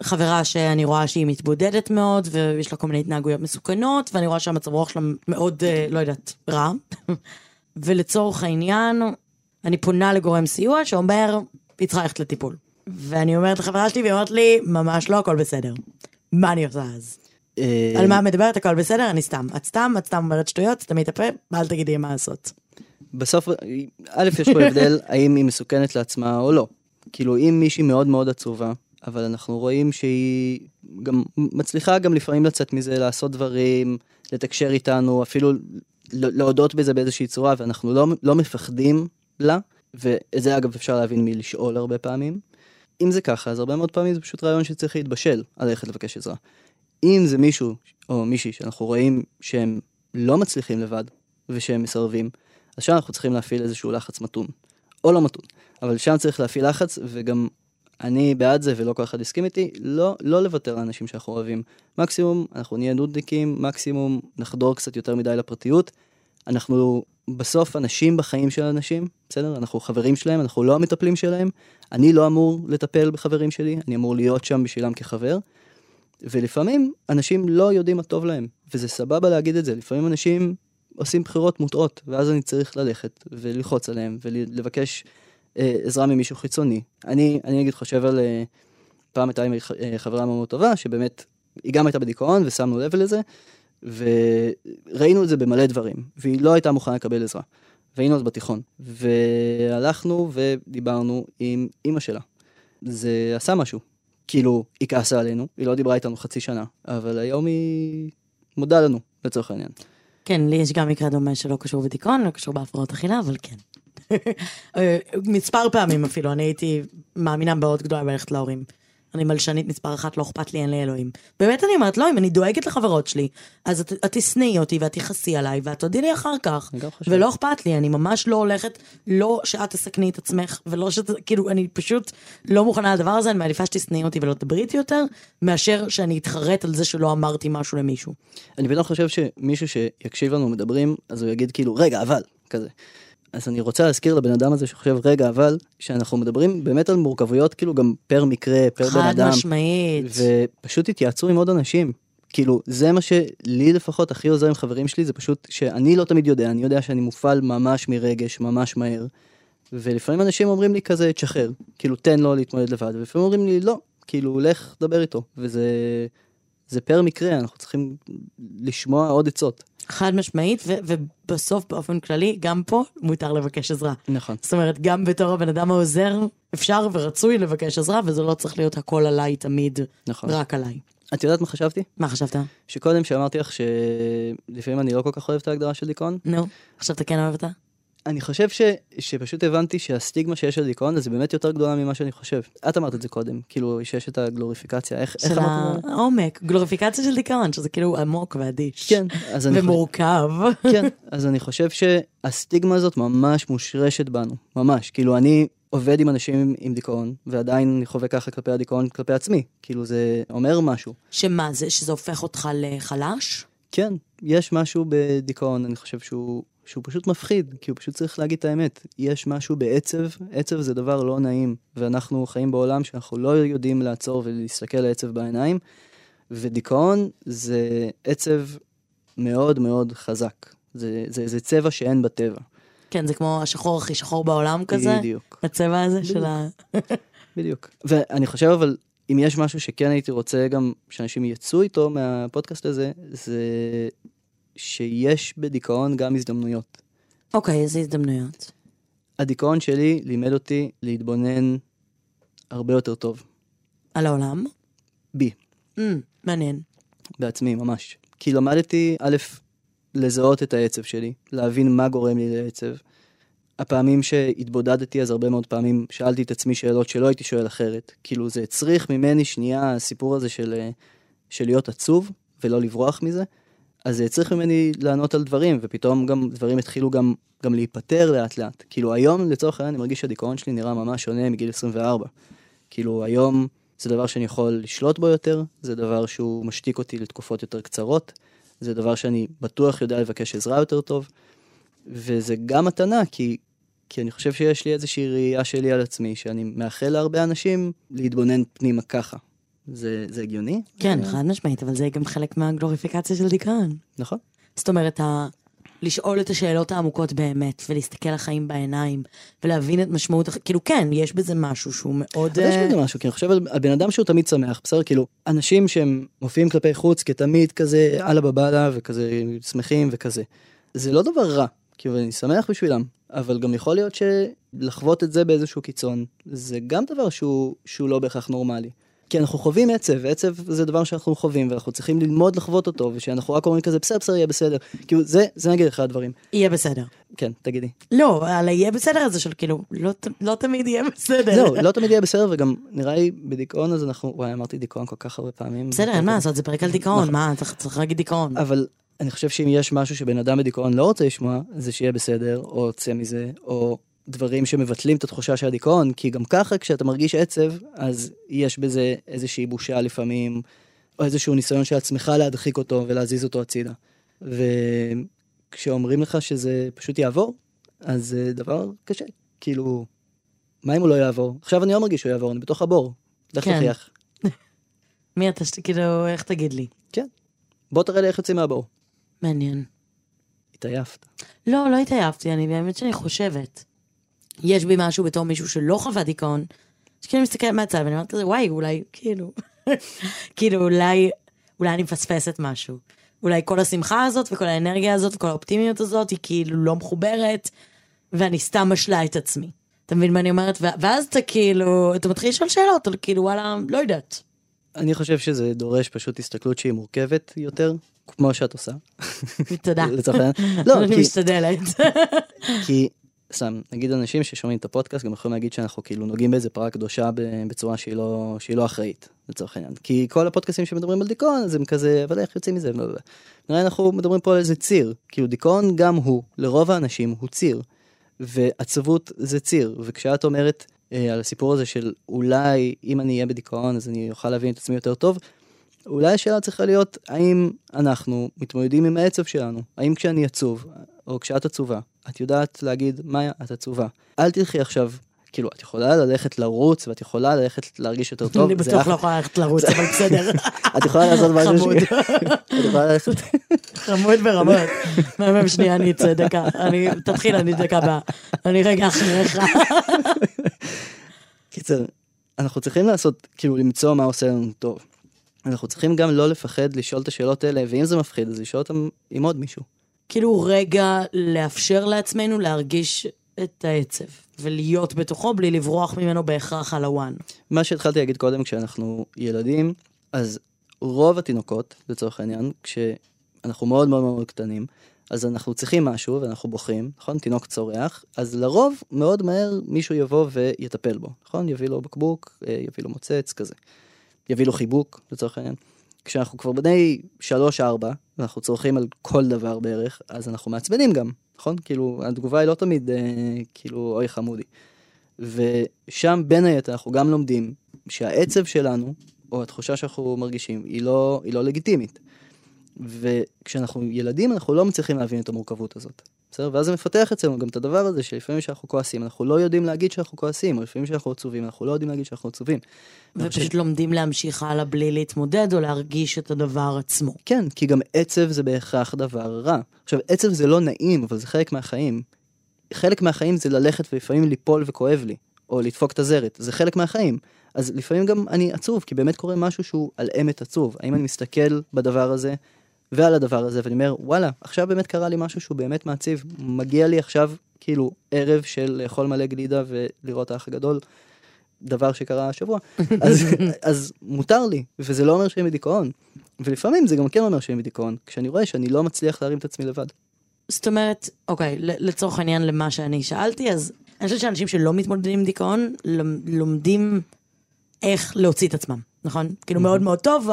בחברה שאני רואה שהיא מתבודדת מאוד, ויש לה כל מיני התנהגויות מסוכנות, ואני רואה שהמצב רוח שלה מאוד, אה, לא יודעת, רע. ולצורך העניין, אני פונה לגורם סיוע שאומר, היא צריכה ללכת לטיפול. ואני אומרת לחברה שלי, והיא אומרת לי, ממש לא, הכל בסדר. מה אני עושה אז? אה, על מה את מדברת, הכל בסדר, אני סתם. את סתם, את סתם אומרת שטויות, סתמי את הפה, אל תגידי מה לעשות. בסוף, א', יש פה הבדל האם היא מסוכנת לעצמה או לא. כאילו, אם מישהי מאוד מאוד עצובה, אבל אנחנו רואים שהיא גם מצליחה גם לפעמים לצאת מזה, לעשות דברים, לתקשר איתנו, אפילו ל- להודות בזה באיזושהי צורה, ואנחנו לא, לא מפחדים לה, ואת זה אגב אפשר להבין מלשאול הרבה פעמים. אם זה ככה, אז הרבה מאוד פעמים זה פשוט רעיון שצריך להתבשל על ללכת לבקש עזרה. אם זה מישהו או מישהי שאנחנו רואים שהם לא מצליחים לבד, ושהם מסרבים, אז שם אנחנו צריכים להפעיל איזשהו לחץ מתון. או לא מתון, אבל שם צריך להפעיל לחץ, וגם אני בעד זה ולא כל אחד הסכים איתי, לא, לא לוותר על אנשים שאנחנו אוהבים. מקסימום אנחנו נהיה נודניקים, מקסימום נחדור קצת יותר מדי לפרטיות, אנחנו בסוף אנשים בחיים של אנשים, בסדר? אנחנו חברים שלהם, אנחנו לא המטפלים שלהם. אני לא אמור לטפל בחברים שלי, אני אמור להיות שם בשבילם כחבר. ולפעמים אנשים לא יודעים מה טוב להם, וזה סבבה להגיד את זה. לפעמים אנשים עושים בחירות מוטעות, ואז אני צריך ללכת וללחוץ עליהם ולבקש אה, עזרה ממישהו חיצוני. אני, אני נגיד חושב על... אה, פעם הייתה עם אה, חברה מאוד טובה, שבאמת, היא גם הייתה בדיכאון ושמנו לב לזה, וראינו את זה במלא דברים, והיא לא הייתה מוכנה לקבל עזרה. והיינו אז בתיכון, והלכנו ודיברנו עם אימא שלה. זה עשה משהו. כאילו, היא כעסה עלינו, היא לא דיברה איתנו חצי שנה, אבל היום היא מודה לנו, לצורך העניין. כן, לי יש גם מקרה דומה שלא קשור בדיכאון, לא קשור בהפרעות אכילה, אבל כן. מספר פעמים אפילו, אני הייתי מאמינה מאוד גדולה בלכת להורים. אני מלשנית מספר אחת, לא אכפת לי, אין לי אלוהים. באמת אני אומרת, לא, אם אני דואגת לחברות שלי, אז את, את תשנאי אותי ואת תכעסי עליי, ואת תודי לי אחר כך. ולא אכפת לי, אני ממש לא הולכת, לא שאת תסכני את עצמך, ולא שאת, כאילו, אני פשוט לא מוכנה לדבר הזה, אני מעדיפה שתשנאי אותי ולא תדברי איתי יותר, מאשר שאני אתחרט על זה שלא אמרתי משהו למישהו. אני פתאום חושב שמישהו שיקשיב לנו מדברים, אז הוא יגיד כאילו, רגע, אבל, כזה. אז אני רוצה להזכיר לבן אדם הזה שחושב, רגע, אבל, שאנחנו מדברים באמת על מורכבויות, כאילו גם פר מקרה, פר בן אדם. חד משמעית. ופשוט התייעצו עם עוד אנשים. כאילו, זה מה שלי לפחות הכי עוזר עם חברים שלי, זה פשוט שאני לא תמיד יודע, אני יודע שאני מופעל ממש מרגש, ממש מהר. ולפעמים אנשים אומרים לי כזה, תשחרר, כאילו, תן לו להתמודד לבד, ולפעמים אומרים לי, לא, כאילו, לך, דבר איתו. וזה זה פר מקרה, אנחנו צריכים לשמוע עוד עצות. חד משמעית, ו- ובסוף באופן כללי, גם פה מותר לבקש עזרה. נכון. זאת אומרת, גם בתור הבן אדם העוזר, אפשר ורצוי לבקש עזרה, וזה לא צריך להיות הכל עליי תמיד, נכון. רק עליי. את יודעת מה חשבתי? מה חשבת? שקודם שאמרתי לך שלפעמים אני לא כל כך אוהב את ההגדרה של דיכאון. נו, עכשיו אתה כן אוהב אותה? אני חושב ש, שפשוט הבנתי שהסטיגמה שיש על דיכאון זה באמת יותר גדולה ממה שאני חושב. את אמרת את זה קודם, כאילו שיש את הגלוריפיקציה, איך, איך אמרת? של העומק, גלוריפיקציה של דיכאון, שזה כאילו עמוק ואדיש. כן, ומורכב. כן, אז אני חושב שהסטיגמה הזאת ממש מושרשת בנו, ממש. כאילו אני עובד עם אנשים עם, עם דיכאון, ועדיין אני חווה ככה כלפי הדיכאון כלפי עצמי. כאילו זה אומר משהו. שמה זה, שזה הופך אותך לחלש? כן, יש משהו בדיכאון, אני חושב שהוא שהוא פשוט מפחיד, כי הוא פשוט צריך להגיד את האמת. יש משהו בעצב, עצב זה דבר לא נעים, ואנחנו חיים בעולם שאנחנו לא יודעים לעצור ולהסתכל לעצב בעיניים, ודיכאון זה עצב מאוד מאוד חזק. זה, זה, זה צבע שאין בטבע. כן, זה כמו השחור הכי שחור בעולם כזה. בדיוק. הצבע הזה בדיוק. של ה... בדיוק. ואני חושב אבל, אם יש משהו שכן הייתי רוצה גם שאנשים יצאו איתו מהפודקאסט הזה, זה שיש בדיכאון גם הזדמנויות. אוקיי, okay, איזה הזדמנויות? הדיכאון שלי לימד אותי להתבונן הרבה יותר טוב. על העולם? בי. Mm, מעניין. בעצמי, ממש. כי למדתי, א', לזהות את העצב שלי, להבין מה גורם לי לעצב. הפעמים שהתבודדתי, אז הרבה מאוד פעמים שאלתי את עצמי שאלות שלא הייתי שואל אחרת. כאילו, זה הצריך ממני שנייה, הסיפור הזה של, של להיות עצוב ולא לברוח מזה. אז זה צריך ממני לענות על דברים, ופתאום גם דברים התחילו גם, גם להיפטר לאט לאט. כאילו היום לצורך העניין אני מרגיש שהדיכאון שלי נראה ממש שונה מגיל 24. כאילו היום זה דבר שאני יכול לשלוט בו יותר, זה דבר שהוא משתיק אותי לתקופות יותר קצרות, זה דבר שאני בטוח יודע לבקש עזרה יותר טוב, וזה גם מתנה, כי, כי אני חושב שיש לי איזושהי ראייה שלי על עצמי, שאני מאחל להרבה אנשים להתבונן פנימה ככה. זה, זה הגיוני? כן, חד משמעית, אבל זה גם חלק מהגלוריפיקציה של דיכאון. נכון. זאת אומרת, ה... לשאול את השאלות העמוקות באמת, ולהסתכל לחיים בעיניים, ולהבין את משמעות, כאילו כן, יש בזה משהו שהוא מאוד... יש בזה אה, משהו, כי אני חושב על בן אדם שהוא תמיד שמח, בסדר? כאילו, אנשים שהם מופיעים כלפי חוץ כתמיד כזה אללה בבאללה, וכזה שמחים וכזה. זה לא דבר רע, כאילו אני שמח בשבילם, אבל גם יכול להיות שלחוות את זה באיזשהו קיצון, זה גם דבר שהוא, שהוא לא בהכרח נורמלי. כי אנחנו חווים עצב, ועצב זה דבר שאנחנו חווים, ואנחנו צריכים ללמוד לחוות אותו, ושאנחנו רק אומרים כזה, בסדר, בסדר, יהיה בסדר. כאילו, זה, זה נגיד אחד הדברים. יהיה בסדר. כן, תגידי. לא, על היהיה בסדר הזה של כאילו, לא, לא תמיד יהיה בסדר. זהו, לא תמיד יהיה בסדר, וגם נראה לי בדיכאון אז אנחנו, וואי, אמרתי דיכאון כל כך הרבה פעמים. בסדר, אין מה לעשות, זה פרק על דיכאון, נכון. מה, צריך להגיד דיכאון. אבל אני חושב שאם יש משהו שבן אדם בדיכאון לא רוצה לשמוע, זה שיהיה בסדר, או צא מזה, או דברים שמבטלים את התחושה של הדיכאון, כי גם ככה כשאתה מרגיש עצב, אז יש בזה איזושהי בושה לפעמים, או איזשהו ניסיון של עצמך להדחיק אותו ולהזיז אותו הצידה. כשאומרים לך שזה פשוט יעבור, אז זה דבר קשה. כאילו, מה אם הוא לא יעבור? עכשיו אני לא מרגיש שהוא יעבור, אני בתוך הבור. לך כן. תוכיח. מי אתה, ש- כאילו, איך תגיד לי? כן. בוא תראה לי איך יוצאים מהבור. מעניין. התעייפת. לא, לא התעייפתי, אני באמת שאני חושבת. יש בי משהו בתור מישהו שלא חווה דיכאון, שכאילו מסתכלת מהצד ואני אומרת כזה, וואי, אולי, כאילו, כאילו, אולי, אולי אני מפספסת משהו. אולי כל השמחה הזאת וכל האנרגיה הזאת וכל האופטימיות הזאת היא כאילו לא מחוברת, ואני סתם משלה את עצמי. אתה מבין מה אני אומרת? ואז אתה כאילו, אתה מתחיל לשאול שאלות, על כאילו, וואלה, לא יודעת. אני חושב שזה דורש פשוט הסתכלות שהיא מורכבת יותר, כמו שאת עושה. תודה. לצורך העניין. לא, אני משתדלת. כי, סתם, נגיד אנשים ששומעים את הפודקאסט גם יכולים להגיד שאנחנו כאילו נוגעים באיזה פרה קדושה בצורה שהיא לא, שהיא לא אחראית, לצורך העניין. כי כל הפודקאסטים שמדברים על דיכאון, אז הם כזה, אבל איך יוצאים מזה? ולא, לא. נראה אנחנו מדברים פה על איזה ציר. כאילו דיכאון גם הוא, לרוב האנשים הוא ציר. ועצבות זה ציר. וכשאת אומרת אה, על הסיפור הזה של אולי אם אני אהיה בדיכאון אז אני אוכל להבין את עצמי יותר טוב, אולי השאלה צריכה להיות האם אנחנו מתמודדים עם העצב שלנו, האם כשאני עצוב, או כשאת עצובה, את יודעת להגיד, מאיה, את עצובה. אל תלכי עכשיו, כאילו, את יכולה ללכת לרוץ, ואת יכולה ללכת להרגיש יותר טוב. אני בטוח. לא יכולה ללכת לרוץ, אבל בסדר. את יכולה לעשות משהו חמוד. ש... את יכולה ללכת... חמוד ברמות. מהמם שנייה, אני אצא דקה. אני, תתחיל, אני דקה הבאה. אני רגע אחריך. קיצר, אנחנו צריכים לעשות, כאילו, למצוא מה עושה לנו טוב. אנחנו צריכים גם לא לפחד לשאול את השאלות האלה, ואם זה מפחיד, אז לשאול אותם עם עוד מישהו. כאילו רגע לאפשר לעצמנו להרגיש את העצב, ולהיות בתוכו בלי לברוח ממנו בהכרח על הוואן. מה שהתחלתי להגיד קודם, כשאנחנו ילדים, אז רוב התינוקות, לצורך העניין, כשאנחנו מאוד מאוד מאוד קטנים, אז אנחנו צריכים משהו ואנחנו בוכים, נכון? תינוק צורח, אז לרוב מאוד מהר מישהו יבוא ויטפל בו, נכון? יביא לו בקבוק, אה, יביא לו מוצץ, כזה. יביא לו חיבוק, לצורך העניין. כשאנחנו כבר בני 3-4, ואנחנו צורכים על כל דבר בערך, אז אנחנו מעצבנים גם, נכון? כאילו, התגובה היא לא תמיד, אה, כאילו, אוי חמודי. ושם בין היתר אנחנו גם לומדים שהעצב שלנו, או התחושה שאנחנו מרגישים, היא לא, היא לא לגיטימית. וכשאנחנו ילדים אנחנו לא מצליחים להבין את המורכבות הזאת. בסדר? ואז זה מפתח אצלנו גם את הדבר הזה שלפעמים שאנחנו כועסים, אנחנו לא יודעים להגיד שאנחנו כועסים, או לפעמים שאנחנו עצובים, אנחנו לא יודעים להגיד שאנחנו עצובים. ופשוט לומדים להמשיך הלאה בלי להתמודד או להרגיש את הדבר עצמו. כן, כי גם עצב זה בהכרח דבר רע. עכשיו, עצב זה לא נעים, אבל זה חלק מהחיים. חלק מהחיים זה ללכת ולפעמים ליפול וכואב לי, או לדפוק את הזרת, זה חלק מהחיים. אז לפעמים גם אני עצוב, כי באמת קורה משהו שהוא על אמת עצוב. האם אני מסתכל בדבר הזה ועל הדבר הזה, ואני אומר, וואלה, עכשיו באמת קרה לי משהו שהוא באמת מעציב, מגיע לי עכשיו, כאילו, ערב של לאכול מלא גלידה ולראות האח הגדול, דבר שקרה השבוע, אז, אז מותר לי, וזה לא אומר שאני בדיכאון. ולפעמים זה גם כן אומר שאני בדיכאון, כשאני רואה שאני לא מצליח להרים את עצמי לבד. זאת אומרת, אוקיי, לצורך העניין למה שאני שאלתי, אז אני חושבת שאנשים שלא מתמודדים עם דיכאון, לומ- לומדים איך להוציא את עצמם, נכון? כאילו מאוד מאוד טוב,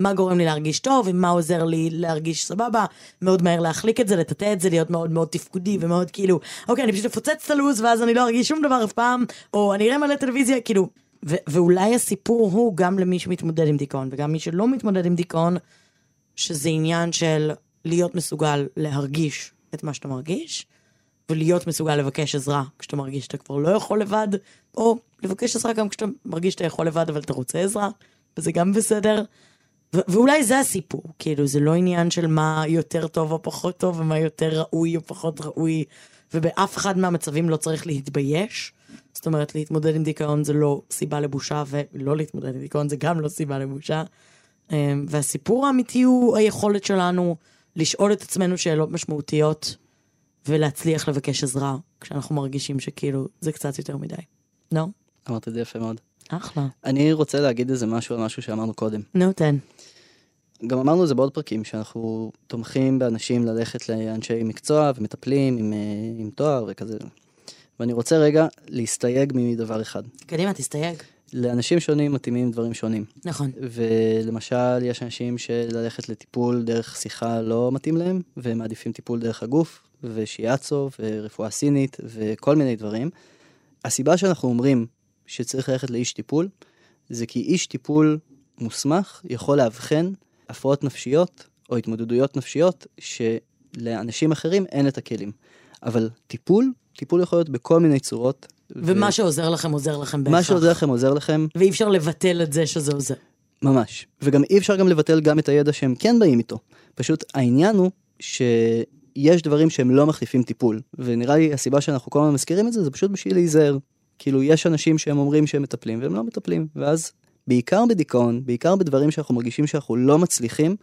מה גורם לי להרגיש טוב, ומה עוזר לי להרגיש סבבה, מאוד מהר להחליק את זה, לטאטא את זה, להיות מאוד מאוד תפקודי, ומאוד כאילו, אוקיי, אני פשוט אפוצץ את הלו"ז, ואז אני לא ארגיש שום דבר אף פעם, או אני אראה מלא טלוויזיה, כאילו, ו- ואולי הסיפור הוא גם למי שמתמודד עם דיכאון, וגם מי שלא מתמודד עם דיכאון, שזה עניין של להיות מסוגל להרגיש את מה שאתה מרגיש, ולהיות מסוגל לבקש עזרה כשאתה מרגיש שאתה כבר לא יכול לבד, או לבקש עזרה גם כשאתה מרגיש שאתה יכול לבד אבל אתה רוצה עזרה, וזה גם בסדר. ו- ואולי זה הסיפור, כאילו זה לא עניין של מה יותר טוב או פחות טוב, ומה יותר ראוי או פחות ראוי, ובאף אחד מהמצבים לא צריך להתבייש. זאת אומרת, להתמודד עם דיכאון זה לא סיבה לבושה, ולא להתמודד עם דיכאון זה גם לא סיבה לבושה. אמ, והסיפור האמיתי הוא היכולת שלנו לשאול את עצמנו שאלות משמעותיות ולהצליח לבקש עזרה כשאנחנו מרגישים שכאילו זה קצת יותר מדי. לא? אמרת את זה יפה מאוד. אחלה. אני רוצה להגיד איזה משהו על משהו שאמרנו קודם. נו, תן. גם אמרנו את זה בעוד פרקים, שאנחנו תומכים באנשים ללכת לאנשי מקצוע ומטפלים עם, אה, עם תואר וכזה. ואני רוצה רגע להסתייג מדבר אחד. קדימה, תסתייג. לאנשים שונים מתאימים דברים שונים. נכון. ולמשל, יש אנשים שללכת לטיפול דרך שיחה לא מתאים להם, והם מעדיפים טיפול דרך הגוף, ושיאצו, ורפואה סינית, וכל מיני דברים. הסיבה שאנחנו אומרים שצריך ללכת לאיש טיפול, זה כי איש טיפול מוסמך יכול לאבחן הפרעות נפשיות, או התמודדויות נפשיות, לאנשים אחרים אין את הכלים. אבל טיפול, טיפול יכול להיות בכל מיני צורות. ומה שעוזר לכם, עוזר לכם בהכרח. מה שעוזר לכם, עוזר לכם, ואי אפשר לבטל את זה שזה עוזר. ממש. וגם אי אפשר גם לבטל גם את הידע שהם כן באים איתו. פשוט העניין הוא שיש דברים שהם לא מחליפים טיפול. ונראה לי הסיבה שאנחנו כל הזמן מזכירים את זה, זה פשוט בשביל להיזהר. כאילו, יש אנשים שהם אומרים שהם מטפלים והם לא מטפלים. ואז, בעיקר בדיכאון, בעיקר בדברים שאנחנו מרגישים שאנחנו לא מצליחים,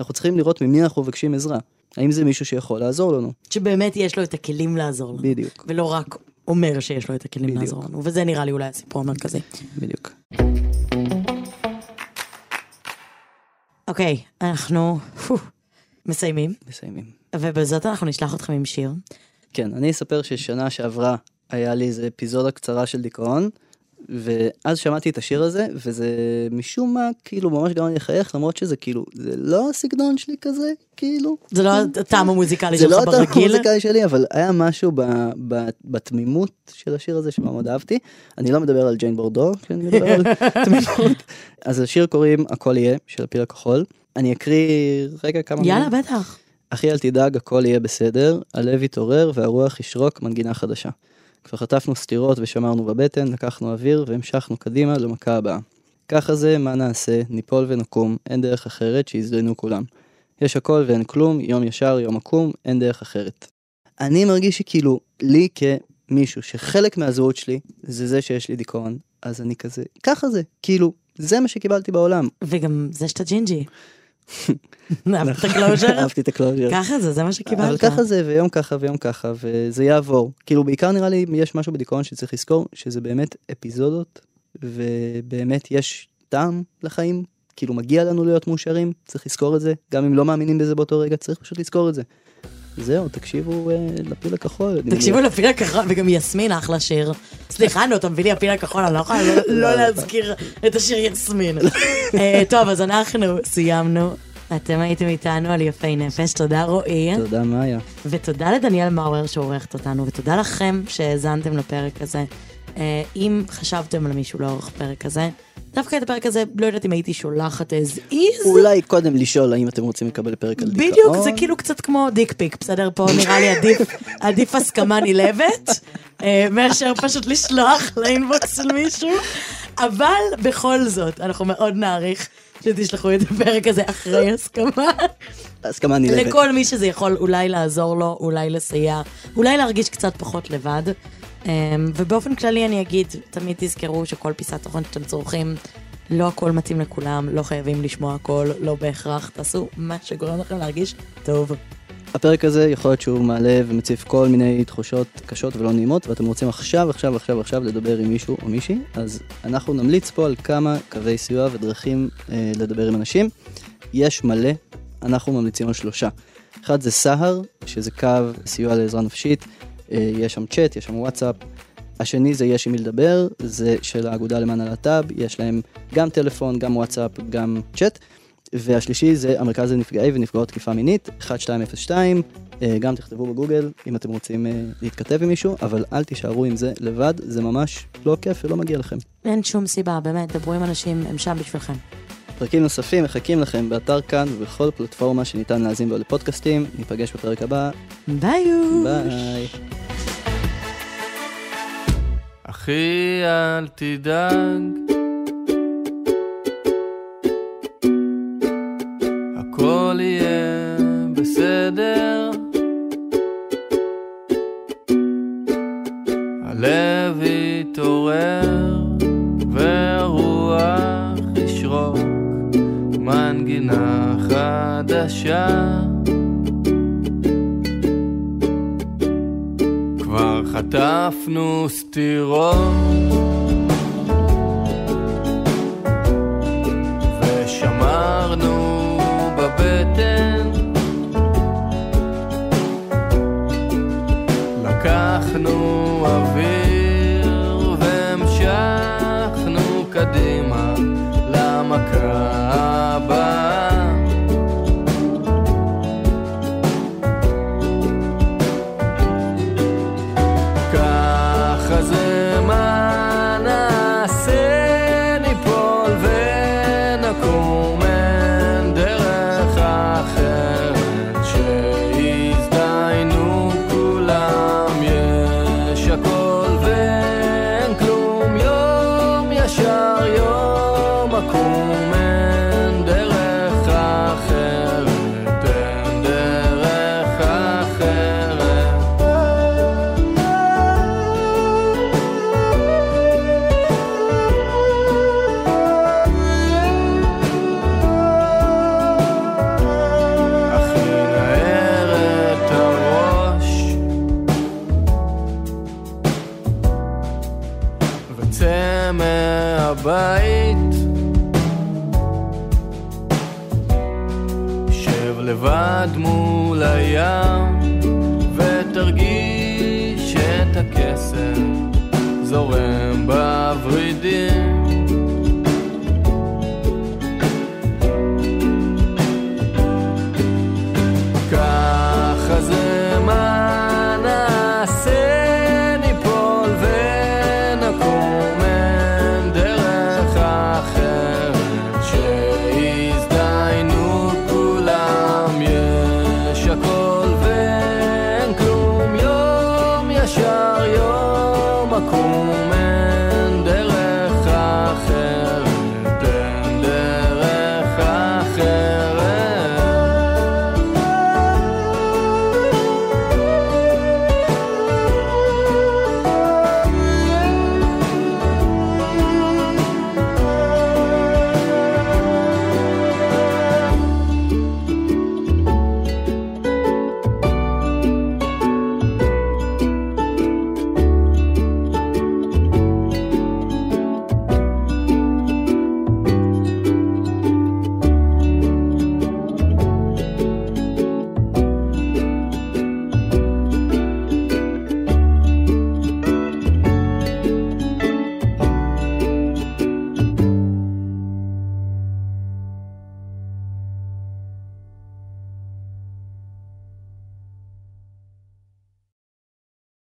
אנחנו צריכים לראות ממי אנחנו מבקשים עזרה. האם זה מישהו שיכול לעזור לנו? שבאמת יש לו את הכלים לעזור לנו. בדיוק. ולא רק אומר שיש לו את הכלים בדיוק. לעזור לנו. וזה נראה לי אולי הסיפור המרכזי. בדיוק. אוקיי, אנחנו פו, מסיימים, מסיימים. ובזאת אנחנו נשלח אתכם עם שיר. כן, אני אספר ששנה שעברה היה לי איזה אפיזודה קצרה של דיכאון, ואז שמעתי את השיר הזה, וזה משום מה, כאילו, ממש גרם לי לחייך, למרות שזה כאילו, זה לא הסגנון שלי כזה, כאילו. זה לא הטעם המוזיקלי זה שלך לא הטעם ברגיל. המוזיקלי שלי, אבל היה משהו ב, ב, בתמימות של השיר הזה שמאוד אהבתי. אני לא מדבר על ג'יין בורדו, כשאני מדבר על תמימות. אז השיר קוראים הכל יהיה, של הפיל הכחול. אני אקריא רגע כמה יאללה. בטח. אחי אל תדאג, הכל יהיה בסדר, הלב יתעורר והרוח ישרוק מנגינה חדשה. כבר חטפנו סטירות ושמרנו בבטן, לקחנו אוויר והמשכנו קדימה למכה הבאה. ככה זה, מה נעשה, ניפול ונקום, אין דרך אחרת שיזדיינו כולם. יש הכל ואין כלום, יום ישר, יום עקום, אין דרך אחרת. אני מרגיש שכאילו, לי כמישהו שחלק מהזהות שלי זה זה שיש לי דיכאון, אז אני כזה, ככה זה, כאילו, זה מה שקיבלתי בעולם. וגם זה שאתה ג'ינג'י. אהבת את ה closure? אהבתי את ה closure. ככה זה, זה מה שקיבלת. אבל ככה זה, ויום ככה ויום ככה, וזה יעבור. כאילו, בעיקר נראה לי, יש משהו בדיכאון שצריך לזכור, שזה באמת אפיזודות, ובאמת יש טעם לחיים. כאילו, מגיע לנו להיות מאושרים, צריך לזכור את זה. גם אם לא מאמינים בזה באותו רגע, צריך פשוט לזכור את זה. זהו, תקשיבו אה, לפיל הכחול. תקשיבו מניח. לפיל הכחול, וגם יסמין אחלה שיר. סליחה, נו, אתה מביא לי הפיל הכחול, אני לא יכולה לא- לא להזכיר את השיר יסמין. אה, טוב, אז אנחנו סיימנו. אתם הייתם איתנו על יפי נפש, תודה רועי. תודה, מאיה. ותודה לדניאל מאואר שעורכת אותנו, ותודה לכם שהאזנתם לפרק הזה. אה, אם חשבתם על מישהו לאורך הפרק הזה, דווקא את הפרק הזה, לא יודעת אם הייתי שולחת as is. אולי קודם לשאול האם אתם רוצים לקבל פרק על דיכאון. בדיוק, זה כאילו קצת כמו דיק פיק, בסדר? פה נראה לי עדיף, עדיף הסכמה נלהבת, אה, מאשר פשוט לשלוח לאינבוקס של מישהו, אבל בכל זאת, אנחנו מאוד נעריך שתשלחו את הפרק הזה אחרי הסכמה. הסכמה נלהבת. לכל מי שזה יכול אולי לעזור לו, אולי לסייע, אולי להרגיש קצת פחות לבד. אמ, ובאופן כללי אני אגיד, תמיד תזכרו שכל פיסת תוכן שאתם צורכים, לא הכל מתאים לכולם, לא חייבים לשמוע הכל, לא בהכרח, תעשו מה שגורם לכם להרגיש טוב. הפרק הזה יכול להיות שהוא מעלה ומציף כל מיני תחושות קשות ולא נעימות, ואתם רוצים עכשיו, עכשיו, עכשיו, עכשיו לדבר עם מישהו או מישהי, אז אנחנו נמליץ פה על כמה קווי סיוע ודרכים אה, לדבר עם אנשים. יש מלא, אנחנו ממליצים על שלושה. אחד זה סהר, שזה קו סיוע לעזרה נפשית, יש שם צ'אט, יש שם וואטסאפ. השני זה יש עם מי לדבר, זה של האגודה למען הלהט"ב, יש להם גם טלפון, גם וואטסאפ, גם צ'אט. והשלישי זה המרכז לנפגעי ונפגעות תקיפה מינית, 1202, אה, גם תכתבו בגוגל אם אתם רוצים אה, להתכתב עם מישהו, אבל אל תישארו עם זה לבד, זה ממש לא כיף ולא מגיע לכם. אין שום סיבה, באמת, דברו עם אנשים, הם שם בשבילכם. פרקים נוספים מחכים לכם באתר כאן ובכל פלטפורמה שניתן להאזין בו לפודקאסטים. ניפגש בפרק הבא, ביי! ביי. אחי, אל תדאג. הכל יהיה בסדר. חדשה. כבר חטפנו סטירות ושמרנו בבטן